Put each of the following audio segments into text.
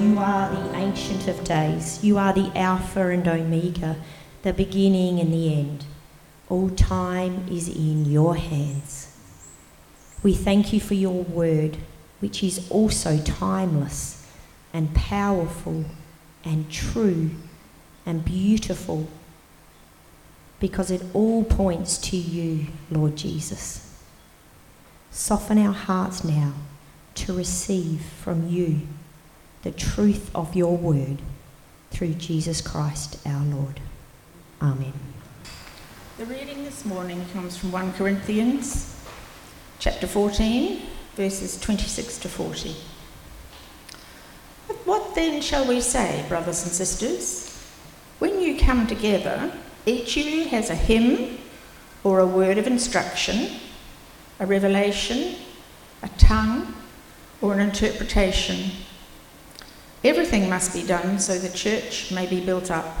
You are the Ancient of Days. You are the Alpha and Omega, the beginning and the end. All time is in your hands. We thank you for your word, which is also timeless and powerful and true and beautiful, because it all points to you, Lord Jesus. Soften our hearts now to receive from you the truth of your word through Jesus Christ our Lord. Amen. The reading this morning comes from 1 Corinthians chapter 14, verses 26 to 40. What then shall we say, brothers and sisters? When you come together, each of you has a hymn or a word of instruction, a revelation, a tongue, or an interpretation. Everything must be done so the church may be built up.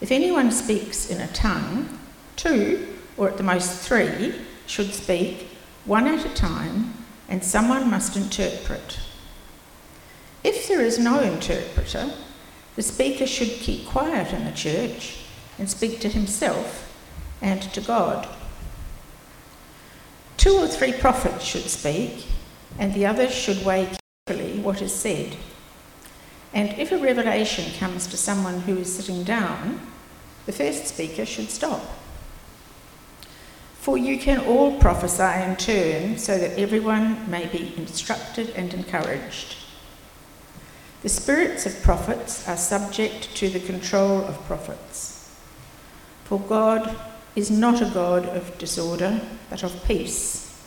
If anyone speaks in a tongue, two, or at the most three, should speak, one at a time, and someone must interpret. If there is no interpreter, the speaker should keep quiet in the church and speak to himself and to God. Two or three prophets should speak, and the others should weigh carefully what is said. And if a revelation comes to someone who is sitting down, the first speaker should stop. For you can all prophesy in turn so that everyone may be instructed and encouraged. The spirits of prophets are subject to the control of prophets. For God is not a God of disorder, but of peace,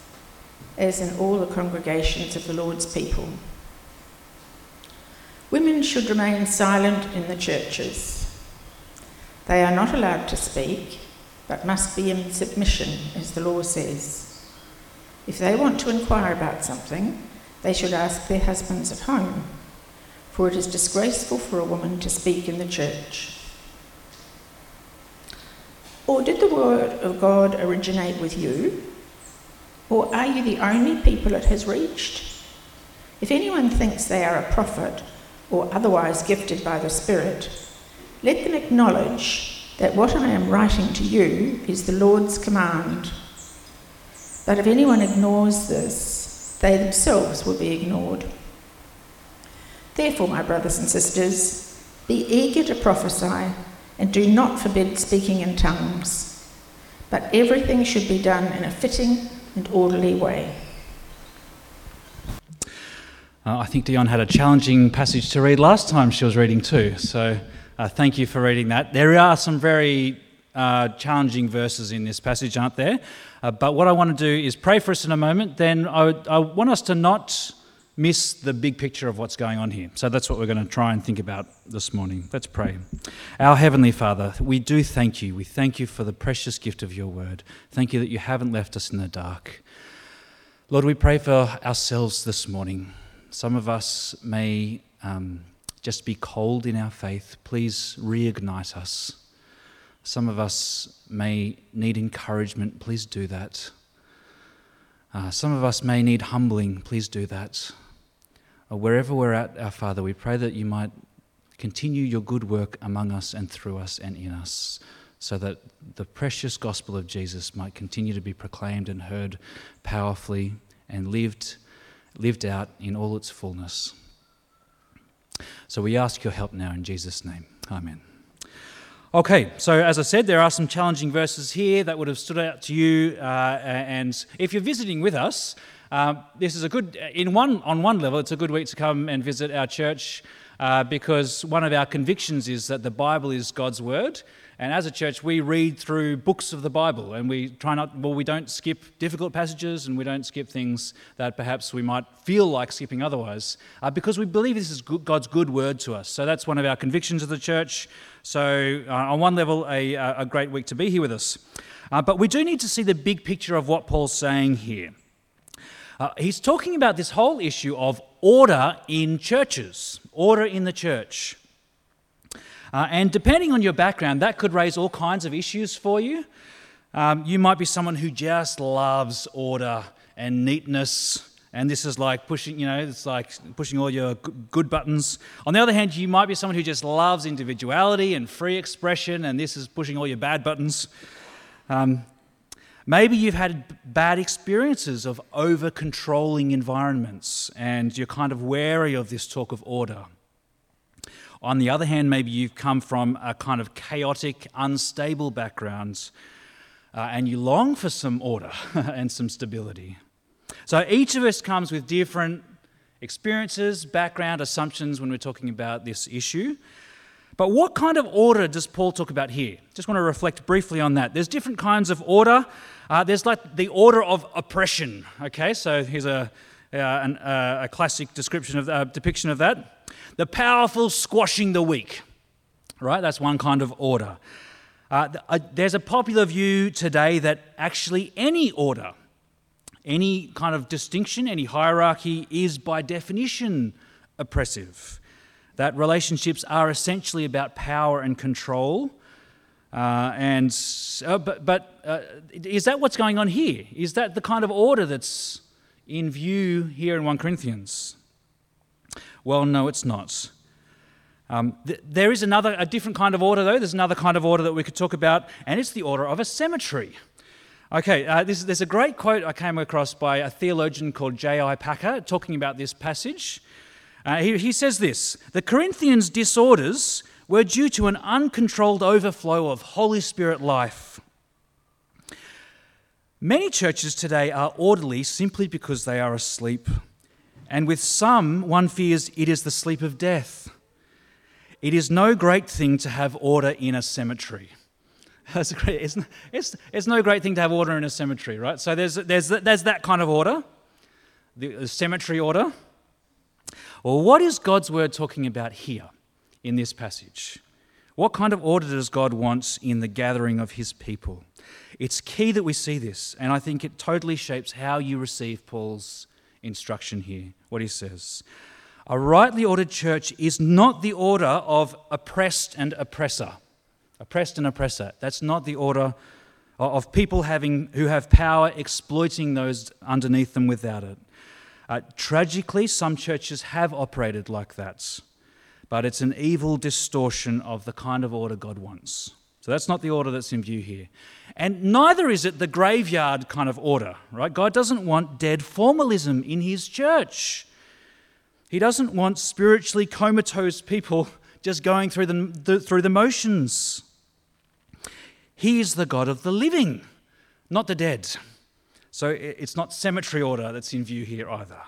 as in all the congregations of the Lord's people. Women should remain silent in the churches. They are not allowed to speak, but must be in submission, as the law says. If they want to inquire about something, they should ask their husbands at home, for it is disgraceful for a woman to speak in the church. Or did the word of God originate with you? Or are you the only people it has reached? If anyone thinks they are a prophet, or otherwise gifted by the Spirit, let them acknowledge that what I am writing to you is the Lord's command. But if anyone ignores this, they themselves will be ignored. Therefore, my brothers and sisters, be eager to prophesy and do not forbid speaking in tongues, but everything should be done in a fitting and orderly way. Uh, I think Dion had a challenging passage to read last time she was reading too, so uh, thank you for reading that. There are some very uh, challenging verses in this passage, aren't there? Uh, but what I want to do is pray for us in a moment. Then I, I want us to not miss the big picture of what's going on here. So that's what we're going to try and think about this morning. Let's pray. Our Heavenly Father, we do thank you. We thank you for the precious gift of your word. Thank you that you haven't left us in the dark. Lord, we pray for ourselves this morning. Some of us may um, just be cold in our faith. Please reignite us. Some of us may need encouragement. Please do that. Uh, some of us may need humbling. Please do that. Uh, wherever we're at, our Father, we pray that you might continue your good work among us and through us and in us, so that the precious gospel of Jesus might continue to be proclaimed and heard powerfully and lived lived out in all its fullness. So we ask your help now in Jesus' name. Amen. Okay, so as I said, there are some challenging verses here that would have stood out to you. Uh, and if you're visiting with us, uh, this is a good, in one, on one level, it's a good week to come and visit our church uh, because one of our convictions is that the Bible is God's Word. And as a church, we read through books of the Bible and we try not, well, we don't skip difficult passages and we don't skip things that perhaps we might feel like skipping otherwise uh, because we believe this is God's good word to us. So that's one of our convictions of the church. So, uh, on one level, a, a, great week to be here with us. Uh, but we do need to see the big picture of what Paul's saying here. Uh, he's talking about this whole issue of order in churches, order in the church. Uh, and depending on your background, that could raise all kinds of issues for you. Um, you might be someone who just loves order and neatness and this is like pushing, you know, it's like pushing all your good buttons. On the other hand, you might be someone who just loves individuality and free expression, and this is pushing all your bad buttons. Um, maybe you've had bad experiences of over controlling environments, and you're kind of wary of this talk of order. On the other hand, maybe you've come from a kind of chaotic, unstable background, uh, and you long for some order and some stability. So each of us comes with different experiences, background, assumptions when we're talking about this issue. But what kind of order does Paul talk about here? Just want to reflect briefly on that. There's different kinds of order. Uh, there's like the order of oppression. Okay, so here's a, uh, an, uh, a classic description of uh, depiction of that. The powerful squashing the weak. Right, that's one kind of order. Uh, uh, there's a popular view today that actually any order any kind of distinction, any hierarchy is by definition oppressive. That relationships are essentially about power and control. Uh, and uh, but, but uh, is that what's going on here? Is that the kind of order that's in view here in 1 Corinthians? Well, no, it's not. Um, th- there is another, a different kind of order, though. There's another kind of order that we could talk about, and it's the order of a cemetery. Okay, uh, this, there's a great quote I came across by a theologian called J.I. Packer talking about this passage. Uh, he, he says this The Corinthians' disorders were due to an uncontrolled overflow of Holy Spirit life. Many churches today are orderly simply because they are asleep. And with some, one fears it is the sleep of death. It is no great thing to have order in a cemetery. That's great. It's, it's, it's no great thing to have order in a cemetery, right? So there's, there's, there's that kind of order, the cemetery order. Well, what is God's word talking about here in this passage? What kind of order does God want in the gathering of his people? It's key that we see this, and I think it totally shapes how you receive Paul's instruction here, what he says. A rightly ordered church is not the order of oppressed and oppressor oppressed and oppressor. That's not the order of people having, who have power exploiting those underneath them without it. Uh, tragically, some churches have operated like that, but it's an evil distortion of the kind of order God wants. So that's not the order that's in view here. And neither is it the graveyard kind of order, right? God doesn't want dead formalism in his church. He doesn't want spiritually comatose people just going through the, through the motions. He is the God of the living, not the dead. So it's not cemetery order that's in view here either.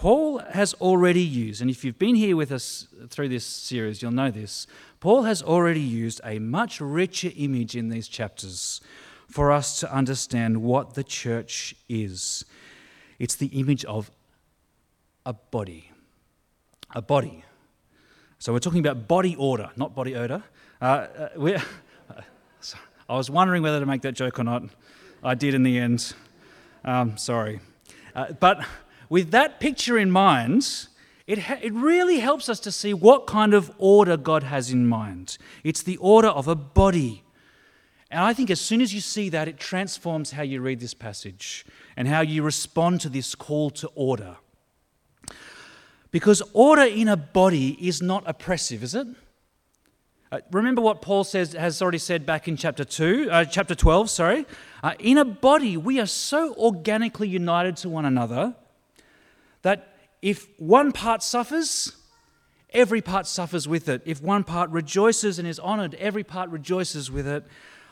Paul has already used, and if you've been here with us through this series, you'll know this. Paul has already used a much richer image in these chapters for us to understand what the church is. It's the image of a body. A body. So we're talking about body order, not body odor. Uh, uh, I was wondering whether to make that joke or not. I did in the end. Um, sorry. Uh, but with that picture in mind, it, ha- it really helps us to see what kind of order God has in mind. It's the order of a body. And I think as soon as you see that, it transforms how you read this passage and how you respond to this call to order. Because order in a body is not oppressive, is it? Uh, remember what Paul says has already said back in chapter 2, uh, chapter 12, sorry. Uh, in a body, we are so organically united to one another that if one part suffers, every part suffers with it. If one part rejoices and is honored, every part rejoices with it.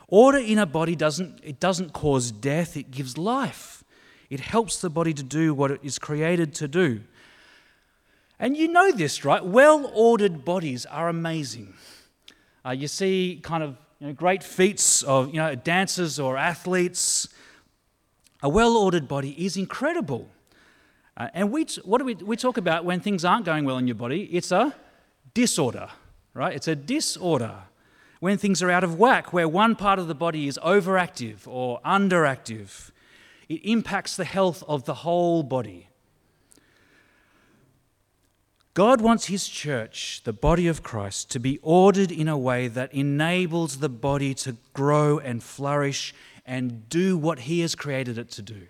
Order in a body doesn't it doesn't cause death, it gives life. It helps the body to do what it is created to do. And you know this, right? Well ordered bodies are amazing. Uh, you see kind of you know, great feats of you know, dancers or athletes. A well ordered body is incredible. Uh, and we, what do we, we talk about when things aren't going well in your body? It's a disorder, right? It's a disorder. When things are out of whack, where one part of the body is overactive or underactive, it impacts the health of the whole body. God wants His church, the body of Christ, to be ordered in a way that enables the body to grow and flourish and do what He has created it to do.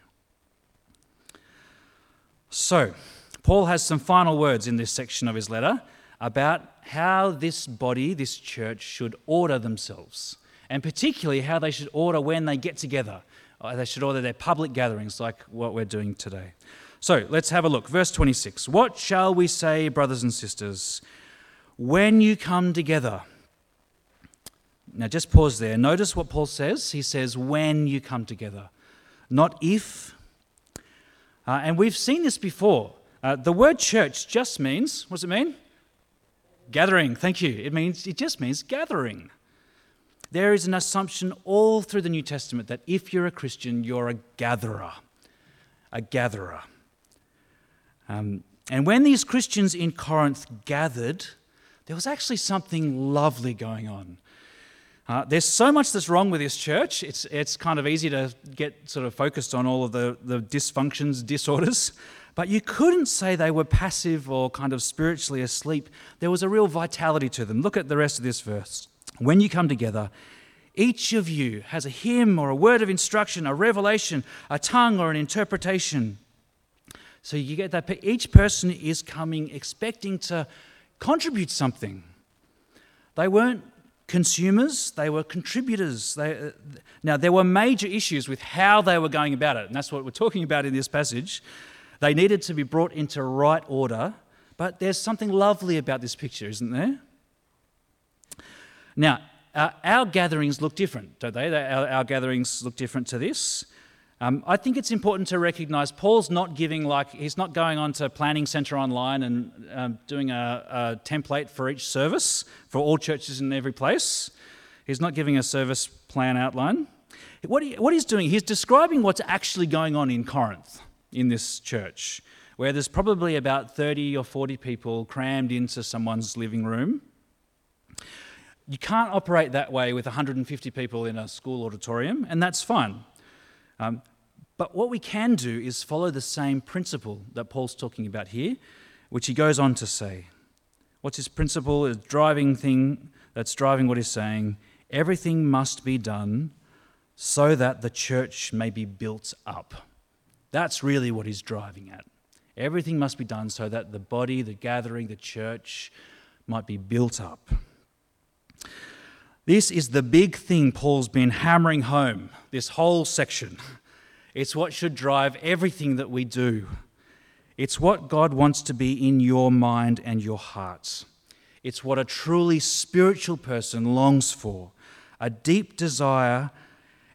So, Paul has some final words in this section of his letter about how this body, this church, should order themselves, and particularly how they should order when they get together. Uh, they should order their public gatherings like what we're doing today. So let's have a look. Verse 26 What shall we say, brothers and sisters, when you come together? Now just pause there. Notice what Paul says. He says, when you come together, not if. Uh, and we've seen this before. Uh, the word church just means, what does it mean? Gathering. Thank you. It means it just means gathering. There is an assumption all through the New Testament that if you're a Christian, you're a gatherer. A gatherer. Um, and when these Christians in Corinth gathered, there was actually something lovely going on. Uh, there's so much that's wrong with this church. It's, it's kind of easy to get sort of focused on all of the, the dysfunctions, disorders. But you couldn't say they were passive or kind of spiritually asleep. There was a real vitality to them. Look at the rest of this verse. When you come together, each of you has a hymn or a word of instruction, a revelation, a tongue or an interpretation. So you get that each person is coming expecting to contribute something. They weren't consumers, they were contributors. They, uh, now, there were major issues with how they were going about it, and that's what we're talking about in this passage. They needed to be brought into right order, but there's something lovely about this picture, isn't there? Now, uh, our gatherings look different, don't they? Our, our gatherings look different to this. Um, I think it's important to recognize Paul's not giving, like, he's not going on to Planning Center Online and um, doing a, a, template for each service for all churches in every place. He's not giving a service plan outline. What, he, what he's doing, he's describing what's actually going on in Corinth, in this church, where there's probably about 30 or 40 people crammed into someone's living room. You can't operate that way with 150 people in a school auditorium, and that's fine. Um, but what we can do is follow the same principle that Paul's talking about here, which he goes on to say. What's his principle? A driving thing that's driving what he's saying. Everything must be done so that the church may be built up. That's really what he's driving at. Everything must be done so that the body, the gathering, the church might be built up. This is the big thing Paul's been hammering home this whole section. It's what should drive everything that we do. It's what God wants to be in your mind and your hearts. It's what a truly spiritual person longs for a deep desire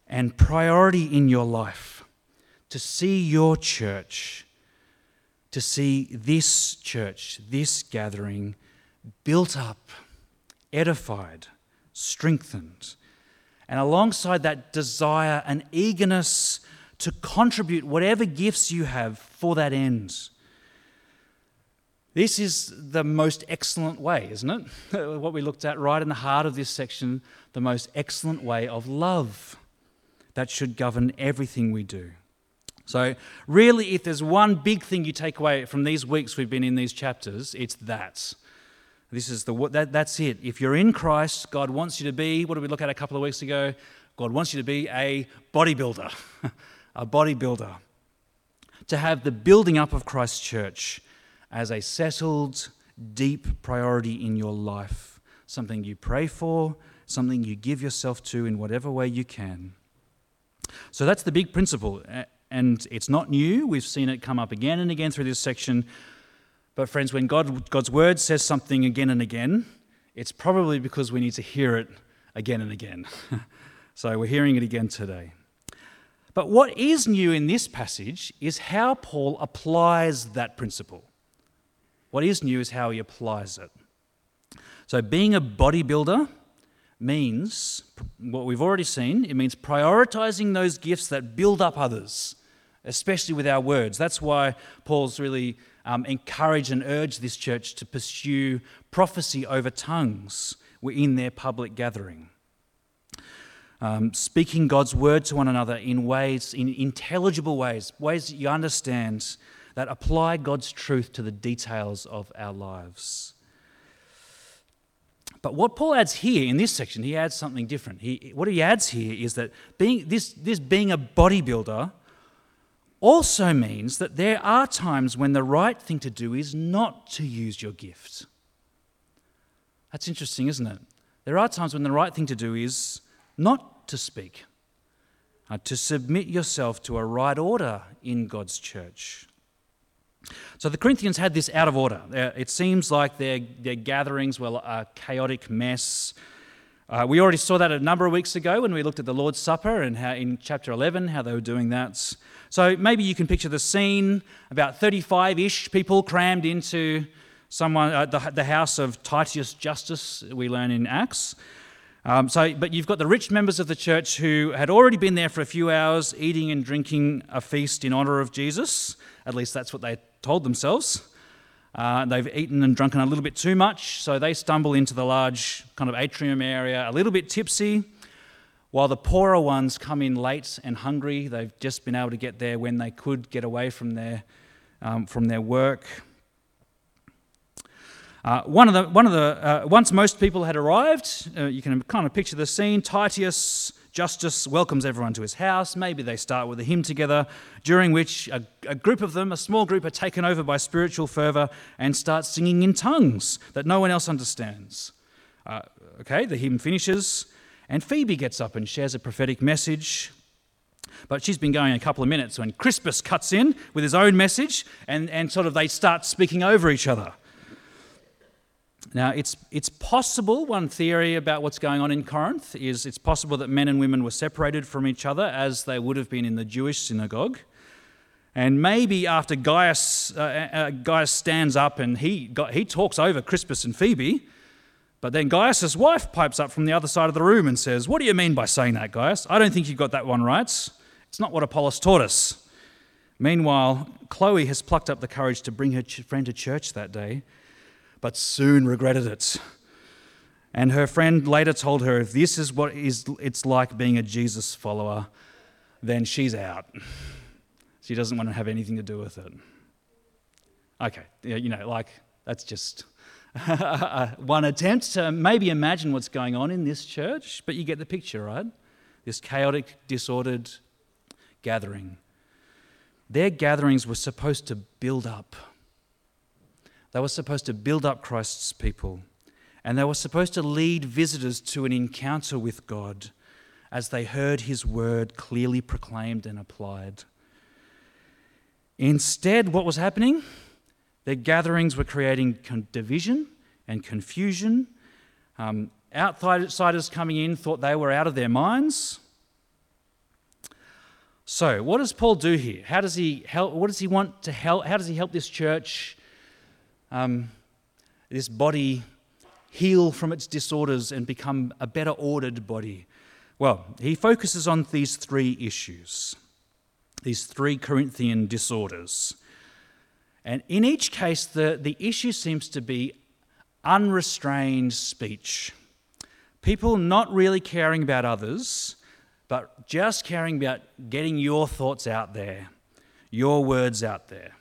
and priority in your life to see your church, to see this church, this gathering built up, edified strengthened. And alongside that desire, an eagerness to contribute whatever gifts you have for that end. This is the most excellent way, isn't it? what we looked at right in the heart of this section, the most excellent way of love that should govern everything we do. So, really, if there's one big thing you take away from these weeks we've been in these chapters, it's that this is the that, that's it. If you're in Christ, God wants you to be. What did we look at a couple of weeks ago? God wants you to be a bodybuilder, a bodybuilder, to have the building up of Christ's church as a settled, deep priority in your life, something you pray for, something you give yourself to in whatever way you can. So that's the big principle, and it's not new. We've seen it come up again and again through this section. But, friends, when God, God's word says something again and again, it's probably because we need to hear it again and again. so, we're hearing it again today. But what is new in this passage is how Paul applies that principle. What is new is how he applies it. So, being a bodybuilder means what we've already seen it means prioritizing those gifts that build up others, especially with our words. That's why Paul's really um, encourage and urge this church to pursue prophecy over tongues in their public gathering. Um, speaking God's word to one another in ways, in intelligible ways, ways that you understand that apply God's truth to the details of our lives. But what Paul adds here in this section, he adds something different. He, what he adds here is that being, this, this being a bodybuilder also means that there are times when the right thing to do is not to use your gift. That's interesting, isn't it? There are times when the right thing to do is not to speak, uh, to submit yourself to a right order in God's church. So the Corinthians had this out of order. It seems like their, their gatherings were a chaotic mess. Uh, we already saw that a number of weeks ago when we looked at the Lord's Supper and how in chapter 11 how they were doing that. So maybe you can picture the scene about 35 ish people crammed into someone, uh, the, the house of Titius Justus, we learn in Acts. Um, so, but you've got the rich members of the church who had already been there for a few hours, eating and drinking a feast in honor of Jesus. At least that's what they told themselves. Uh, they've eaten and drunken a little bit too much, so they stumble into the large kind of atrium area a little bit tipsy, while the poorer ones come in late and hungry. They've just been able to get there when they could get away from their, um, from their work. Uh, one of the, one of the uh, once most people had arrived, uh, you can kind of picture the scene. Titius Justus welcomes everyone to his house. Maybe they start with a hymn together, during which a, a group of them, a small group, are taken over by spiritual fervour and start singing in tongues that no one else understands. Uh, okay, the hymn finishes, and Phoebe gets up and shares a prophetic message. But she's been going a couple of minutes when Crispus cuts in with his own message, and, and sort of they start speaking over each other. Now, it's, it's possible, one theory about what's going on in Corinth is it's possible that men and women were separated from each other as they would have been in the Jewish synagogue. And maybe after Gaius, uh, uh, Gaius stands up and he, he talks over Crispus and Phoebe, but then Gaius' wife pipes up from the other side of the room and says, What do you mean by saying that, Gaius? I don't think you got that one right. It's not what Apollos taught us. Meanwhile, Chloe has plucked up the courage to bring her friend to church that day but soon regretted it. And her friend later told her if this is what it's like being a Jesus follower, then she's out. She doesn't want to have anything to do with it. Okay, you know, like that's just one attempt to maybe imagine what's going on in this church, but you get the picture, right? This chaotic, disordered gathering. Their gatherings were supposed to build up they were supposed to build up Christ's people, and they were supposed to lead visitors to an encounter with God as they heard his word clearly proclaimed and applied. Instead, what was happening? Their gatherings were creating division and confusion. Um, outsiders coming in thought they were out of their minds. So, what does Paul do here? How does he help? What does he want to help? How does he help this church um, this body heal from its disorders and become a better ordered body? Well, he focuses on these three issues, these three Corinthian disorders. And in each case, the, the issue seems to be unrestrained speech. People not really caring about others, but just caring about getting your thoughts out there, your words out there.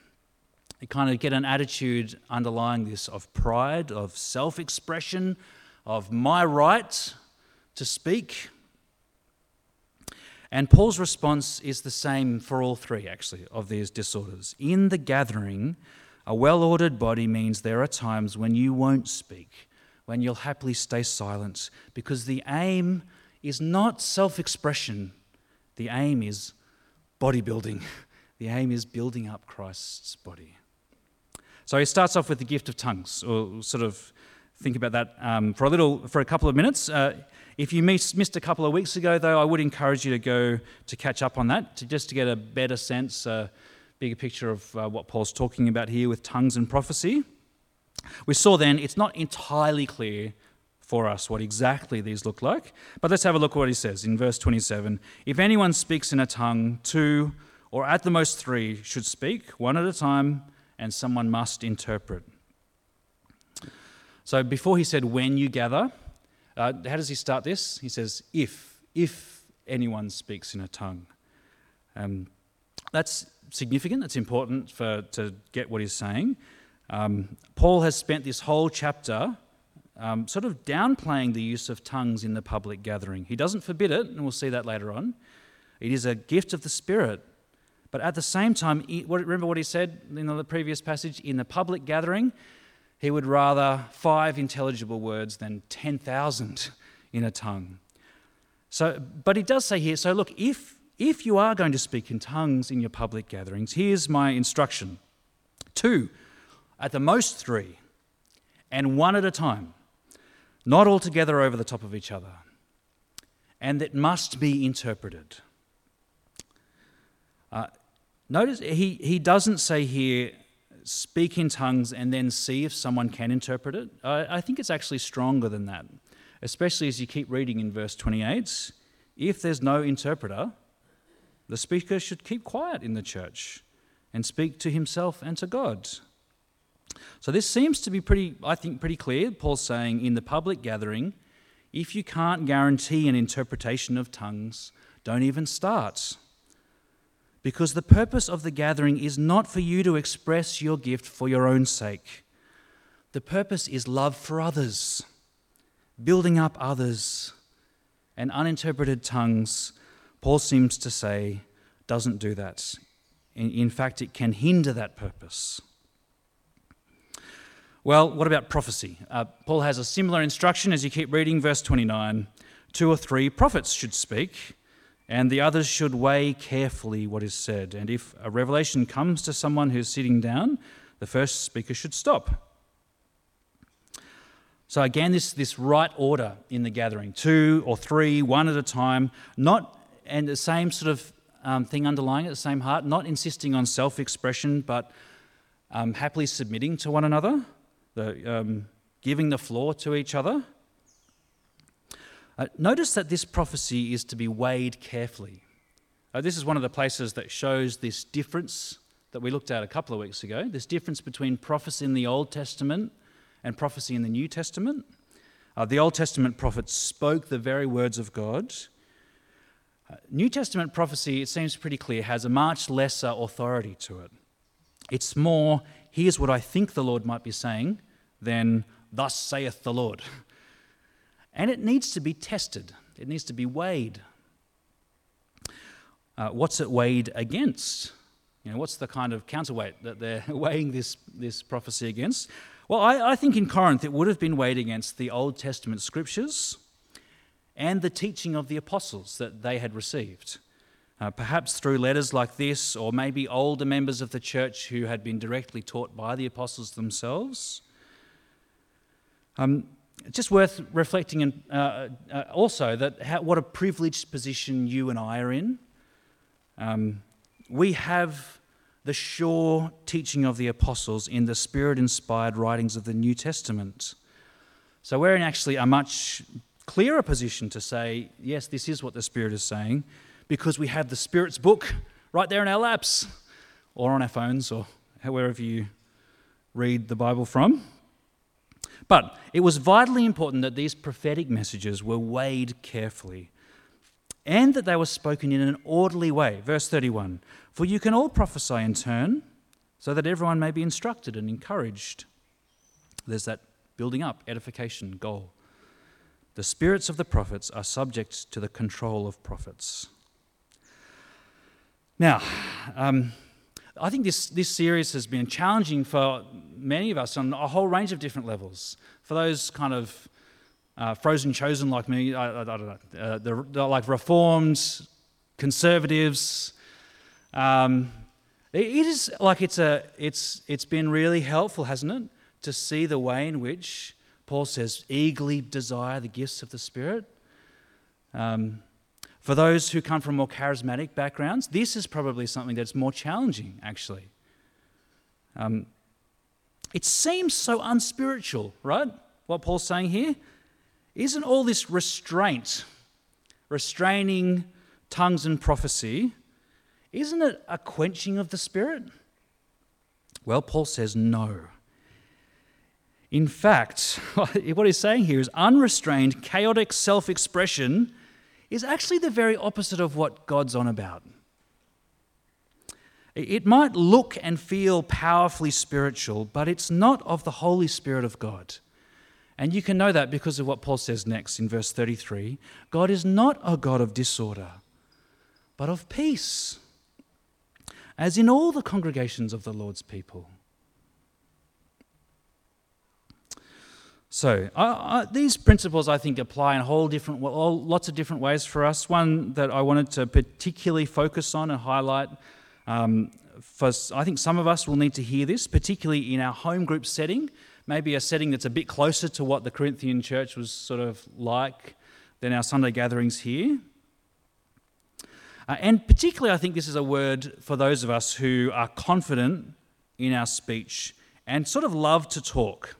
You kind of get an attitude underlying this of pride, of self expression, of my right to speak. And Paul's response is the same for all three, actually, of these disorders. In the gathering, a well ordered body means there are times when you won't speak, when you'll happily stay silent, because the aim is not self expression, the aim is bodybuilding. The aim is building up Christ's body. So he starts off with the gift of tongues, or sort of think about that um, for a little, for a couple of minutes. Uh, if you missed, a couple of weeks ago, though, I would encourage you to go to catch up on that, to just to get a better sense, a bigger picture of uh, what Paul's talking about here with tongues and prophecy. We saw then it's not entirely clear for us what exactly these look like, but let's have a look at what he says in verse 27. If anyone speaks in a tongue, two or at the most three should speak, one at a time and someone must interpret. So before he said, when you gather, uh, how does he start this? He says, if, if anyone speaks in a tongue. Um, that's significant, that's important for, to get what he's saying. Um, Paul has spent this whole chapter um, sort of downplaying the use of tongues in the public gathering. He doesn't forbid it, and we'll see that later on. It is a gift of the Spirit But at the same time, remember what he said in the previous passage? In the public gathering, he would rather five intelligible words than 10,000 in a tongue. So, but he does say here so look, if, if you are going to speak in tongues in your public gatherings, here's my instruction two, at the most three, and one at a time, not all together over the top of each other, and that must be interpreted. Uh, notice he, he doesn't say here, speak in tongues and then see if someone can interpret it. I, I think it's actually stronger than that, especially as you keep reading in verse 28. If there's no interpreter, the speaker should keep quiet in the church and speak to himself and to God. So this seems to be pretty, I think, pretty clear. Paul's saying in the public gathering, if you can't guarantee an interpretation of tongues, don't even start. Because the purpose of the gathering is not for you to express your gift for your own sake. The purpose is love for others, building up others. And uninterpreted tongues, Paul seems to say, doesn't do that. In, in fact, it can hinder that purpose. Well, what about prophecy? Uh, Paul has a similar instruction as you keep reading verse 29. Two or three prophets should speak, and the others should weigh carefully what is said. And if a revelation comes to someone who's sitting down, the first speaker should stop. So, again, this, this right order in the gathering two or three, one at a time, not, and the same sort of um, thing underlying it, the same heart, not insisting on self expression, but um, happily submitting to one another the, um, giving the floor to each other. Uh, notice that this prophecy is to be weighed carefully. Uh, this is one of the places that shows this difference that we looked at a couple of weeks ago this difference between prophecy in the Old Testament and prophecy in the New Testament. Uh, the Old Testament prophets spoke the very words of God. Uh, New Testament prophecy, it seems pretty clear, has a much lesser authority to it. It's more here's what I think the Lord might be saying, than, thus saith the Lord. And it needs to be tested, it needs to be weighed. Uh, what's it weighed against? You know, what's the kind of counterweight that they're weighing this, this prophecy against? Well, I, I think in Corinth it would have been weighed against the Old Testament scriptures and the teaching of the apostles that they had received uh, perhaps through letters like this, or maybe older members of the church who had been directly taught by the apostles themselves. Um, just worth reflecting in, uh, uh, also that how, what a privileged position you and I are in. Um, we have the sure teaching of the apostles in the spirit inspired writings of the New Testament. So we're in actually a much clearer position to say, yes, this is what the Spirit is saying, because we have the Spirit's book right there in our laps or on our phones or wherever you read the Bible from. But it was vitally important that these prophetic messages were weighed carefully and that they were spoken in an orderly way. Verse 31 For you can all prophesy in turn, so that everyone may be instructed and encouraged. There's that building up, edification goal. The spirits of the prophets are subject to the control of prophets. Now, um, I think this, this series has been challenging for many of us on a whole range of different levels. For those kind of uh, frozen chosen like me, I, I, I don't know, uh, like reformed, conservatives. Um, it is like it's, a, it's, it's been really helpful, hasn't it, to see the way in which Paul says, eagerly desire the gifts of the Spirit. Um, for those who come from more charismatic backgrounds, this is probably something that's more challenging, actually. Um, it seems so unspiritual, right? What Paul's saying here? Isn't all this restraint, restraining tongues and prophecy, isn't it a quenching of the Spirit? Well, Paul says no. In fact, what he's saying here is unrestrained, chaotic self expression is actually the very opposite of what God's on about. It might look and feel powerfully spiritual, but it's not of the Holy Spirit of God. And you can know that because of what Paul says next in verse 33 God is not a God of disorder, but of peace. as in all the congregations of the Lord's people. So, these principles I think apply in whole different, well, lots of different ways for us. One that I wanted to particularly focus on and highlight um, for, I think some of us will need to hear this, particularly in our home group setting, maybe a setting that's a bit closer to what the Corinthian church was sort of like than our Sunday gatherings here. Uh, and particularly, I think this is a word for those of us who are confident in our speech and sort of love to talk.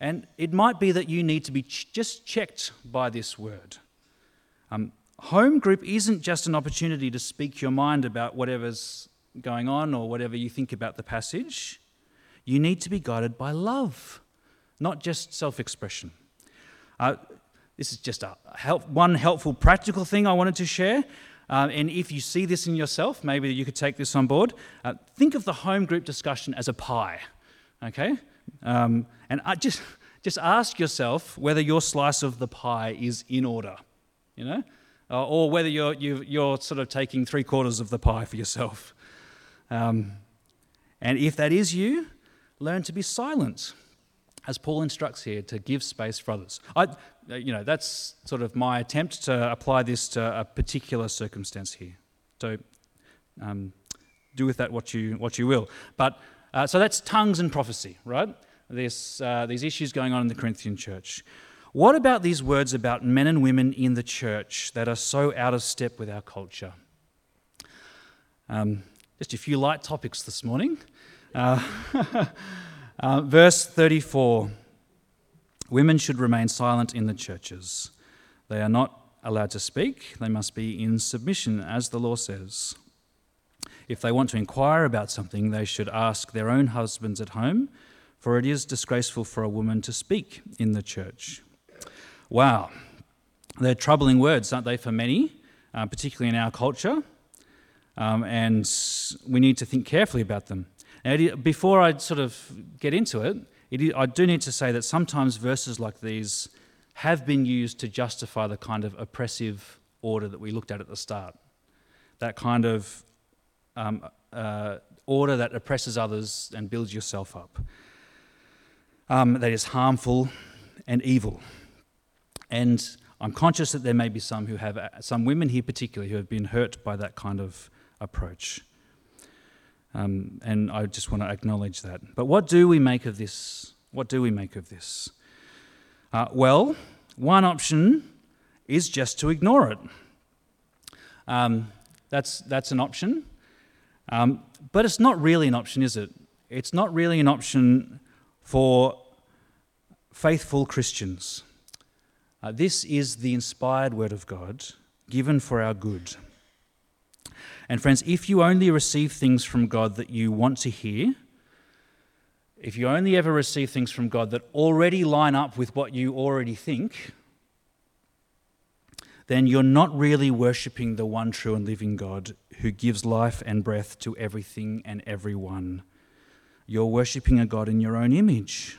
And it might be that you need to be ch- just checked by this word. Um, home group isn't just an opportunity to speak your mind about whatever's going on or whatever you think about the passage. You need to be guided by love, not just self expression. Uh, this is just a help, one helpful practical thing I wanted to share. Uh, and if you see this in yourself, maybe you could take this on board. Uh, think of the home group discussion as a pie, okay? Um, and I just, just ask yourself whether your slice of the pie is in order, you know? Uh, or whether you're, you you're sort of taking three quarters of the pie for yourself. Um, and if that is you, learn to be silent, as Paul instructs here, to give space for others. I, uh, you know, that's sort of my attempt to apply this to a particular circumstance here. So um, do with that what you, what you will. But uh, so that's tongues and prophecy, right? This, uh, these issues going on in the Corinthian church. What about these words about men and women in the church that are so out of step with our culture? Um, just a few light topics this morning. Uh, uh, verse 34 Women should remain silent in the churches. They are not allowed to speak, they must be in submission, as the law says. If they want to inquire about something, they should ask their own husbands at home, for it is disgraceful for a woman to speak in the church. Wow, they're troubling words, aren't they, for many, uh, particularly in our culture? um, and we need to think carefully about them. Now, before I sort of get into it, it, I do need to say that sometimes verses like these have been used to justify the kind of oppressive order that we looked at at the start. That kind of um, uh, order that oppresses others and builds yourself up. Um, that is harmful and evil. And I'm conscious that there may be some who have, some women here particularly, who have been hurt by that kind of approach. Um, and I just want to acknowledge that. But what do we make of this? What do we make of this? Uh, well, one option is just to ignore it. Um, that's, that's an option. Um, but it's not really an option, is it? It's not really an option for faithful Christians. Uh, this is the inspired Word of God given for our good. And friends, if you only receive things from God that you want to hear, if you only ever receive things from God that already line up with what you already think, then you're not really worshipping the one true and living God who gives life and breath to everything and everyone. You're worshipping a God in your own image.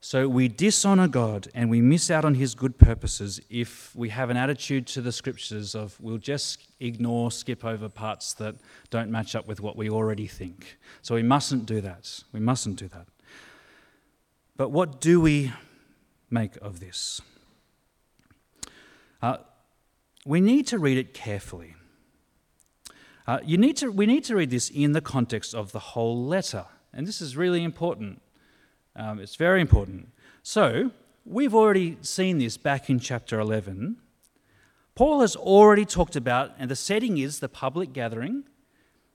So we dishonor God and we miss out on his good purposes if we have an attitude to the scriptures of we'll just ignore, skip over parts that don't match up with what we already think. So we mustn't do that. We mustn't do that. But what do we make of this? Uh, we need to read it carefully. Uh, you need to, we need to read this in the context of the whole letter. And this is really important. Um, it's very important. So, we've already seen this back in chapter 11. Paul has already talked about, and the setting is the public gathering.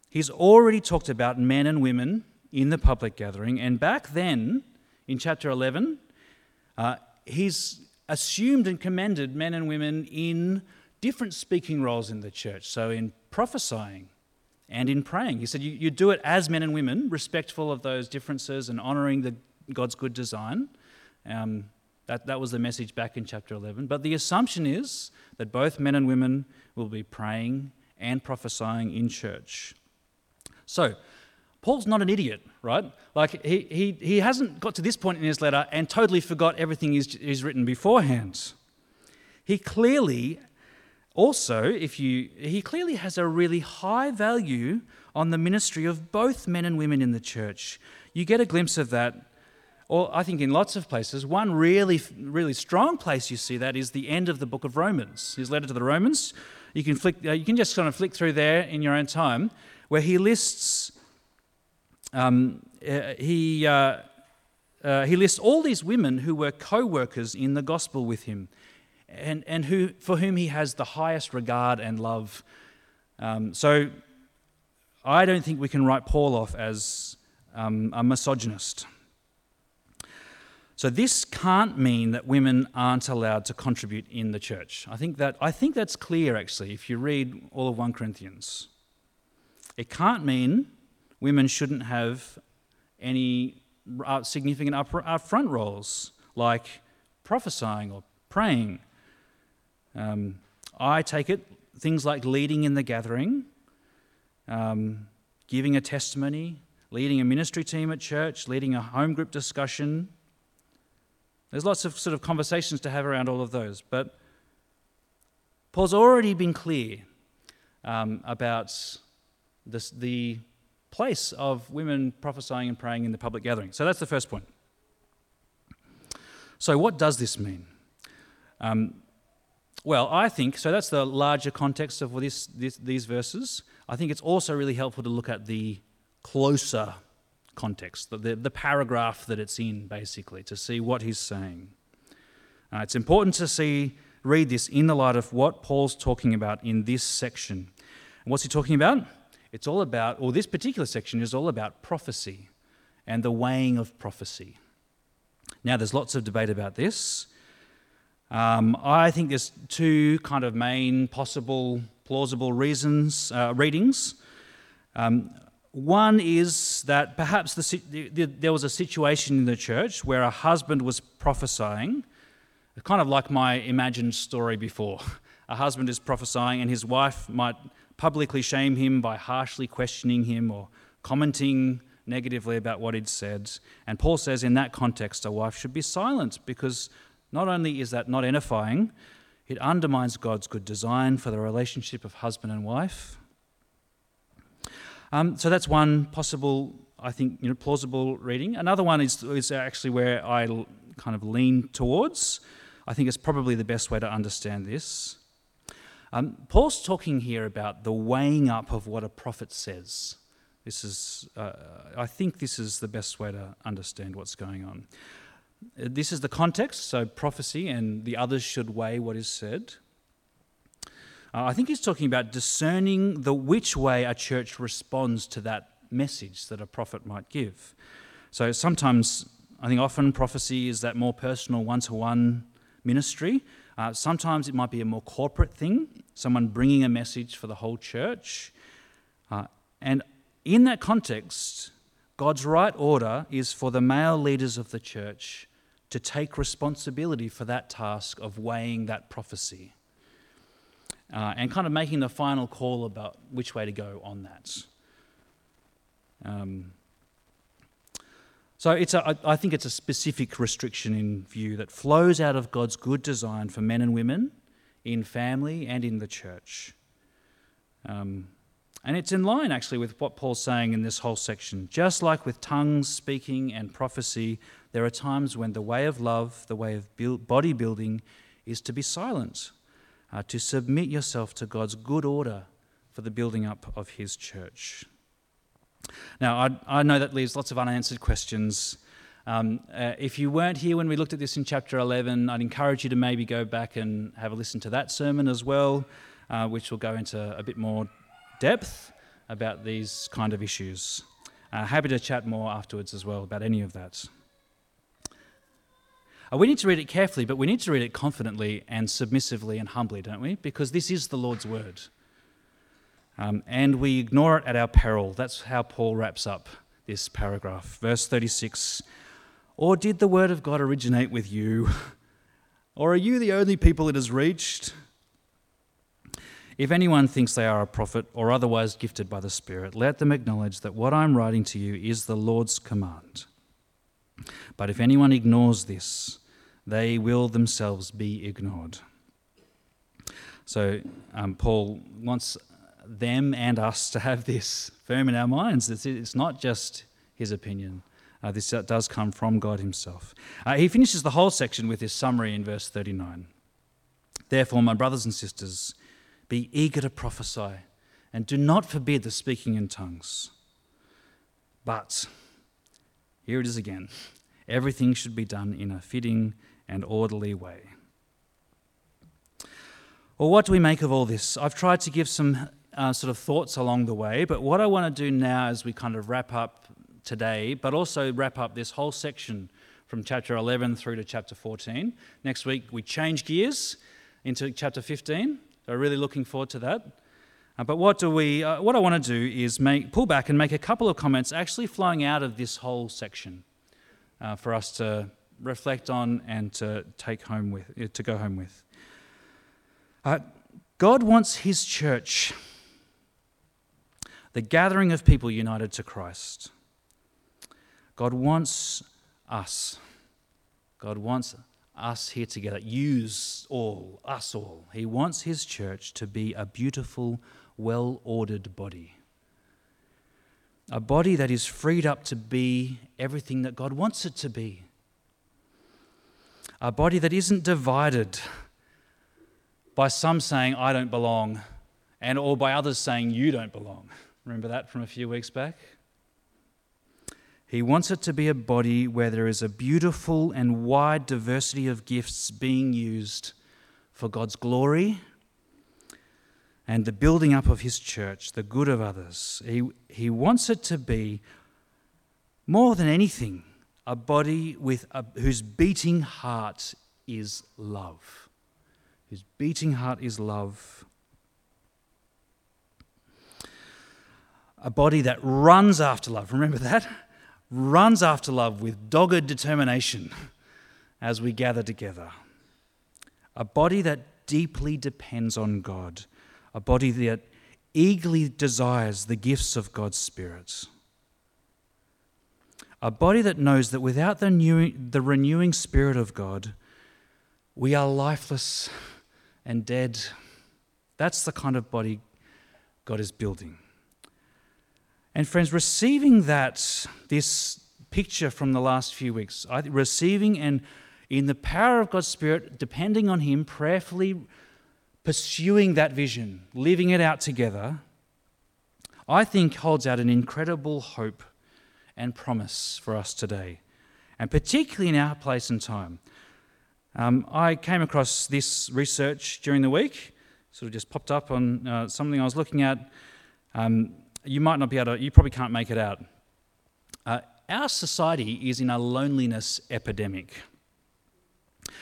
He's already talked about men and women in the public gathering. And back then, in chapter 11, uh, he's assumed and commended men and women in different speaking roles in the church. So, in prophesying and in praying. He said, you, you do it as men and women, respectful of those differences and honoring the God's good design. Um, that, that was the message back in chapter 11. But the assumption is that both men and women will be praying and prophesying in church. So, Paul's not an idiot, right? Like, he, he, he hasn't got to this point in his letter and totally forgot everything he's, he's written beforehand. He clearly also, if you, he clearly has a really high value on the ministry of both men and women in the church. You get a glimpse of that, or I think in lots of places. One really, really strong place you see that is the end of the book of Romans, his letter to the Romans. You can, flick, uh, you can just kind of flick through there in your own time, where he lists, um, uh, he, uh, uh, he lists all these women who were co workers in the gospel with him and, and who, for whom he has the highest regard and love. Um, so I don't think we can write Paul off as um, a misogynist. So this can't mean that women aren't allowed to contribute in the church. I think that I think that's clear actually if you read all of 1 Corinthians. It can't mean women shouldn't have any uh, significant up, upfront roles like prophesying or praying. Um, I take it things like leading in the gathering, um, giving a testimony, leading a ministry team at church, leading a home group discussion. There's lots of sort of conversations to have around all of those, but Paul's already been clear um, about this, the place of women prophesying and praying in the public gathering. So that's the first point. So, what does this mean? Um, well, I think so. That's the larger context of this, this, these verses. I think it's also really helpful to look at the closer context, the, the, the paragraph that it's in, basically, to see what he's saying. Uh, it's important to see, read this in the light of what Paul's talking about in this section. What's he talking about? It's all about, or this particular section is all about prophecy and the weighing of prophecy. Now, there's lots of debate about this. Um, I think there's two kind of main possible, plausible reasons, uh, readings. Um, one is that perhaps the, the, there was a situation in the church where a husband was prophesying, kind of like my imagined story before. A husband is prophesying, and his wife might publicly shame him by harshly questioning him or commenting negatively about what he'd said. And Paul says in that context, a wife should be silent because not only is that not edifying, it undermines God's good design for the relationship of husband and wife. Um, so that's one possible, I think, you know, plausible reading. Another one is, is actually where I kind of lean towards. I think it's probably the best way to understand this. Um, Paul's talking here about the weighing up of what a prophet says. This is, uh, I think, this is the best way to understand what's going on. Uh, this is the context, so prophecy and the others should weigh what is said. Uh, I think he's talking about discerning the which way a church responds to that message that a prophet might give. So sometimes, I think often prophecy is that more personal one to one ministry. Uh, sometimes it might be a more corporate thing, someone bringing a message for the whole church. Uh, and in that context, God's right order is for the male leaders of the church to take responsibility for that task of weighing that prophecy uh, and kind of making the final call about which way to go on that. Um, so it's a, I think it's a specific restriction in view that flows out of God's good design for men and women in family and in the church. Um, and it's in line actually with what Paul's saying in this whole section. Just like with tongues, speaking, and prophecy, there are times when the way of love, the way of build, body building, is to be silent, uh, to submit yourself to God's good order for the building up of His church. Now, I, I know that leaves lots of unanswered questions. Um, uh, if you weren't here when we looked at this in chapter 11, I'd encourage you to maybe go back and have a listen to that sermon as well, uh, which will go into a bit more depth about these kind of issues. Uh, happy to chat more afterwards as well about any of that. Uh, we need to read it carefully, but we need to read it confidently and submissively and humbly, don't we? Because this is the Lord's word. Um, and we ignore it at our peril. That's how Paul wraps up this paragraph. Verse 36 Or did the word of God originate with you? Or are you the only people it has reached? If anyone thinks they are a prophet or otherwise gifted by the Spirit, let them acknowledge that what I'm writing to you is the Lord's command. But if anyone ignores this, they will themselves be ignored. So, um, Paul wants them and us to have this firm in our minds. It's, it's not just his opinion. Uh, this does come from God himself. Uh, he finishes the whole section with this summary in verse 39. Therefore, my brothers and sisters, be eager to prophesy, and do not forbid the speaking in tongues. But, here it is again everything should be done in a fitting and orderly way. Well, what do we make of all this? I've tried to give some uh, sort of thoughts along the way, but what I want to do now as we kind of wrap up today, but also wrap up this whole section from chapter 11 through to chapter 14. Next week, we change gears into chapter 15. So, really looking forward to that. Uh, but what do we? Uh, what I want to do is make pull back and make a couple of comments, actually flowing out of this whole section, uh, for us to reflect on and to take home with, uh, to go home with. Uh, God wants His church, the gathering of people united to Christ. God wants us. God wants us here together. Use all, us all. He wants His church to be a beautiful, well ordered body. A body that is freed up to be everything that God wants it to be. A body that isn't divided by some saying, I don't belong, and or by others saying, You don't belong. Remember that from a few weeks back? He wants it to be a body where there is a beautiful and wide diversity of gifts being used for God's glory and the building up of His church, the good of others. He, he wants it to be, more than anything, a body with a, whose beating heart is love. Whose beating heart is love. A body that runs after love. Remember that? runs after love with dogged determination as we gather together. A body that deeply depends on God, a body that eagerly desires the gifts of God's Spirit. A body that knows that without the, new, the renewing Spirit of God, we are lifeless and dead. That's the kind of body God is building. And friends, receiving that, this picture from the last few weeks, receiving and in the power of God's Spirit, depending on Him, prayerfully pursuing that vision, living it out together, I think holds out an incredible hope and promise for us today, and particularly in our place and time. Um, I came across this research during the week, sort of just popped up on uh, something I was looking at. Um, you might not be able to, you probably can't make it out. Uh, our society is in a loneliness epidemic.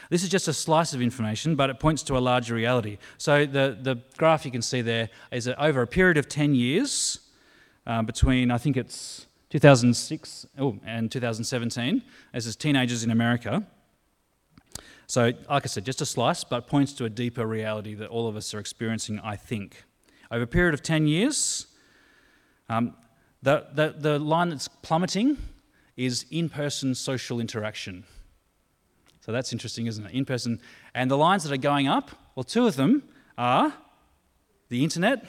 This is just a slice of information, but it points to a larger reality. So, the, the graph you can see there is that over a period of 10 years, uh, between I think it's 2006 oh, and 2017, as is teenagers in America. So, like I said, just a slice, but points to a deeper reality that all of us are experiencing, I think. Over a period of 10 years, um, the, the, the line that's plummeting is in person social interaction. So that's interesting, isn't it? In person. And the lines that are going up, well, two of them are the internet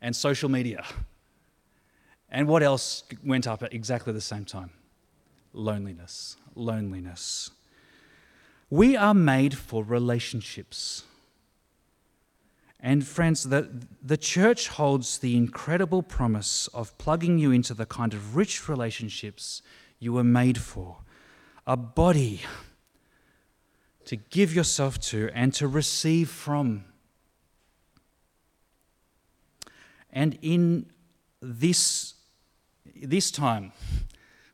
and social media. And what else went up at exactly the same time? Loneliness. Loneliness. We are made for relationships. And friends, the, the church holds the incredible promise of plugging you into the kind of rich relationships you were made for. A body to give yourself to and to receive from. And in this, this time,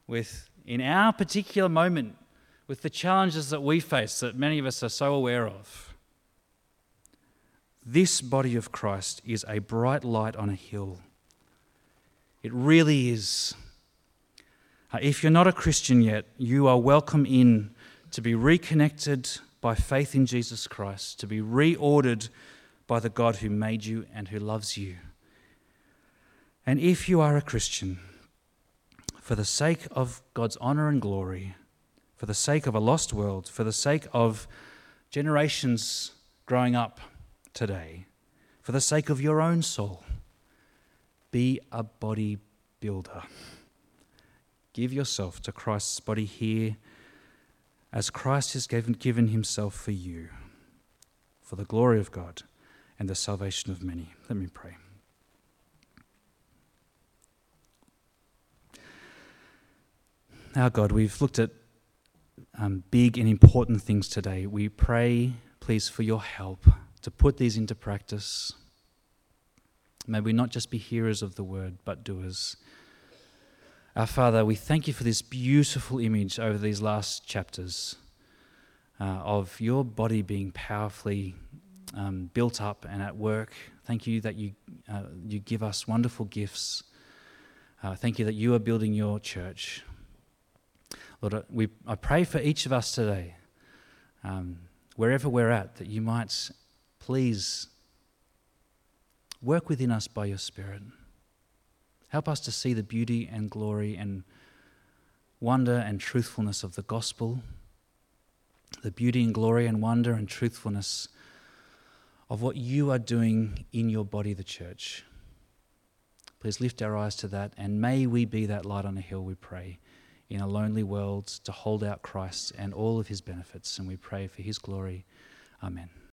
with in our particular moment, with the challenges that we face that many of us are so aware of, this body of Christ is a bright light on a hill. It really is. Uh, if you're not a Christian yet, you are welcome in to be reconnected by faith in Jesus Christ, to be reordered by the God who made you and who loves you. And if you are a Christian, for the sake of God's honor and glory, for the sake of a lost world, for the sake of generations growing up today for the sake of your own soul. Be a body builder. Give yourself to Christ's body here as Christ has given, given himself for you, for the glory of God and the salvation of many. Let me pray. Our God, we've looked at um, big and important things today. We pray, please, for your help to put these into practice. May we not just be hearers of the word, but doers. Our Father, we thank you for this beautiful image over these last chapters uh, of your body being powerfully um, built up and at work. Thank you that you, uh, you give us wonderful gifts. Uh, thank you that you are building your church. Lord, uh, we, I pray for each of us today, um, wherever we're at, that you might please work within us by your Spirit. Help us to see the beauty and glory and wonder and truthfulness of the gospel, the beauty and glory and wonder and truthfulness of what you are doing in your body, the church. Please lift our eyes to that, and may we be that light on a hill, we pray in a lonely world to hold out Christ and all of his benefits. And we pray for his glory. Amen.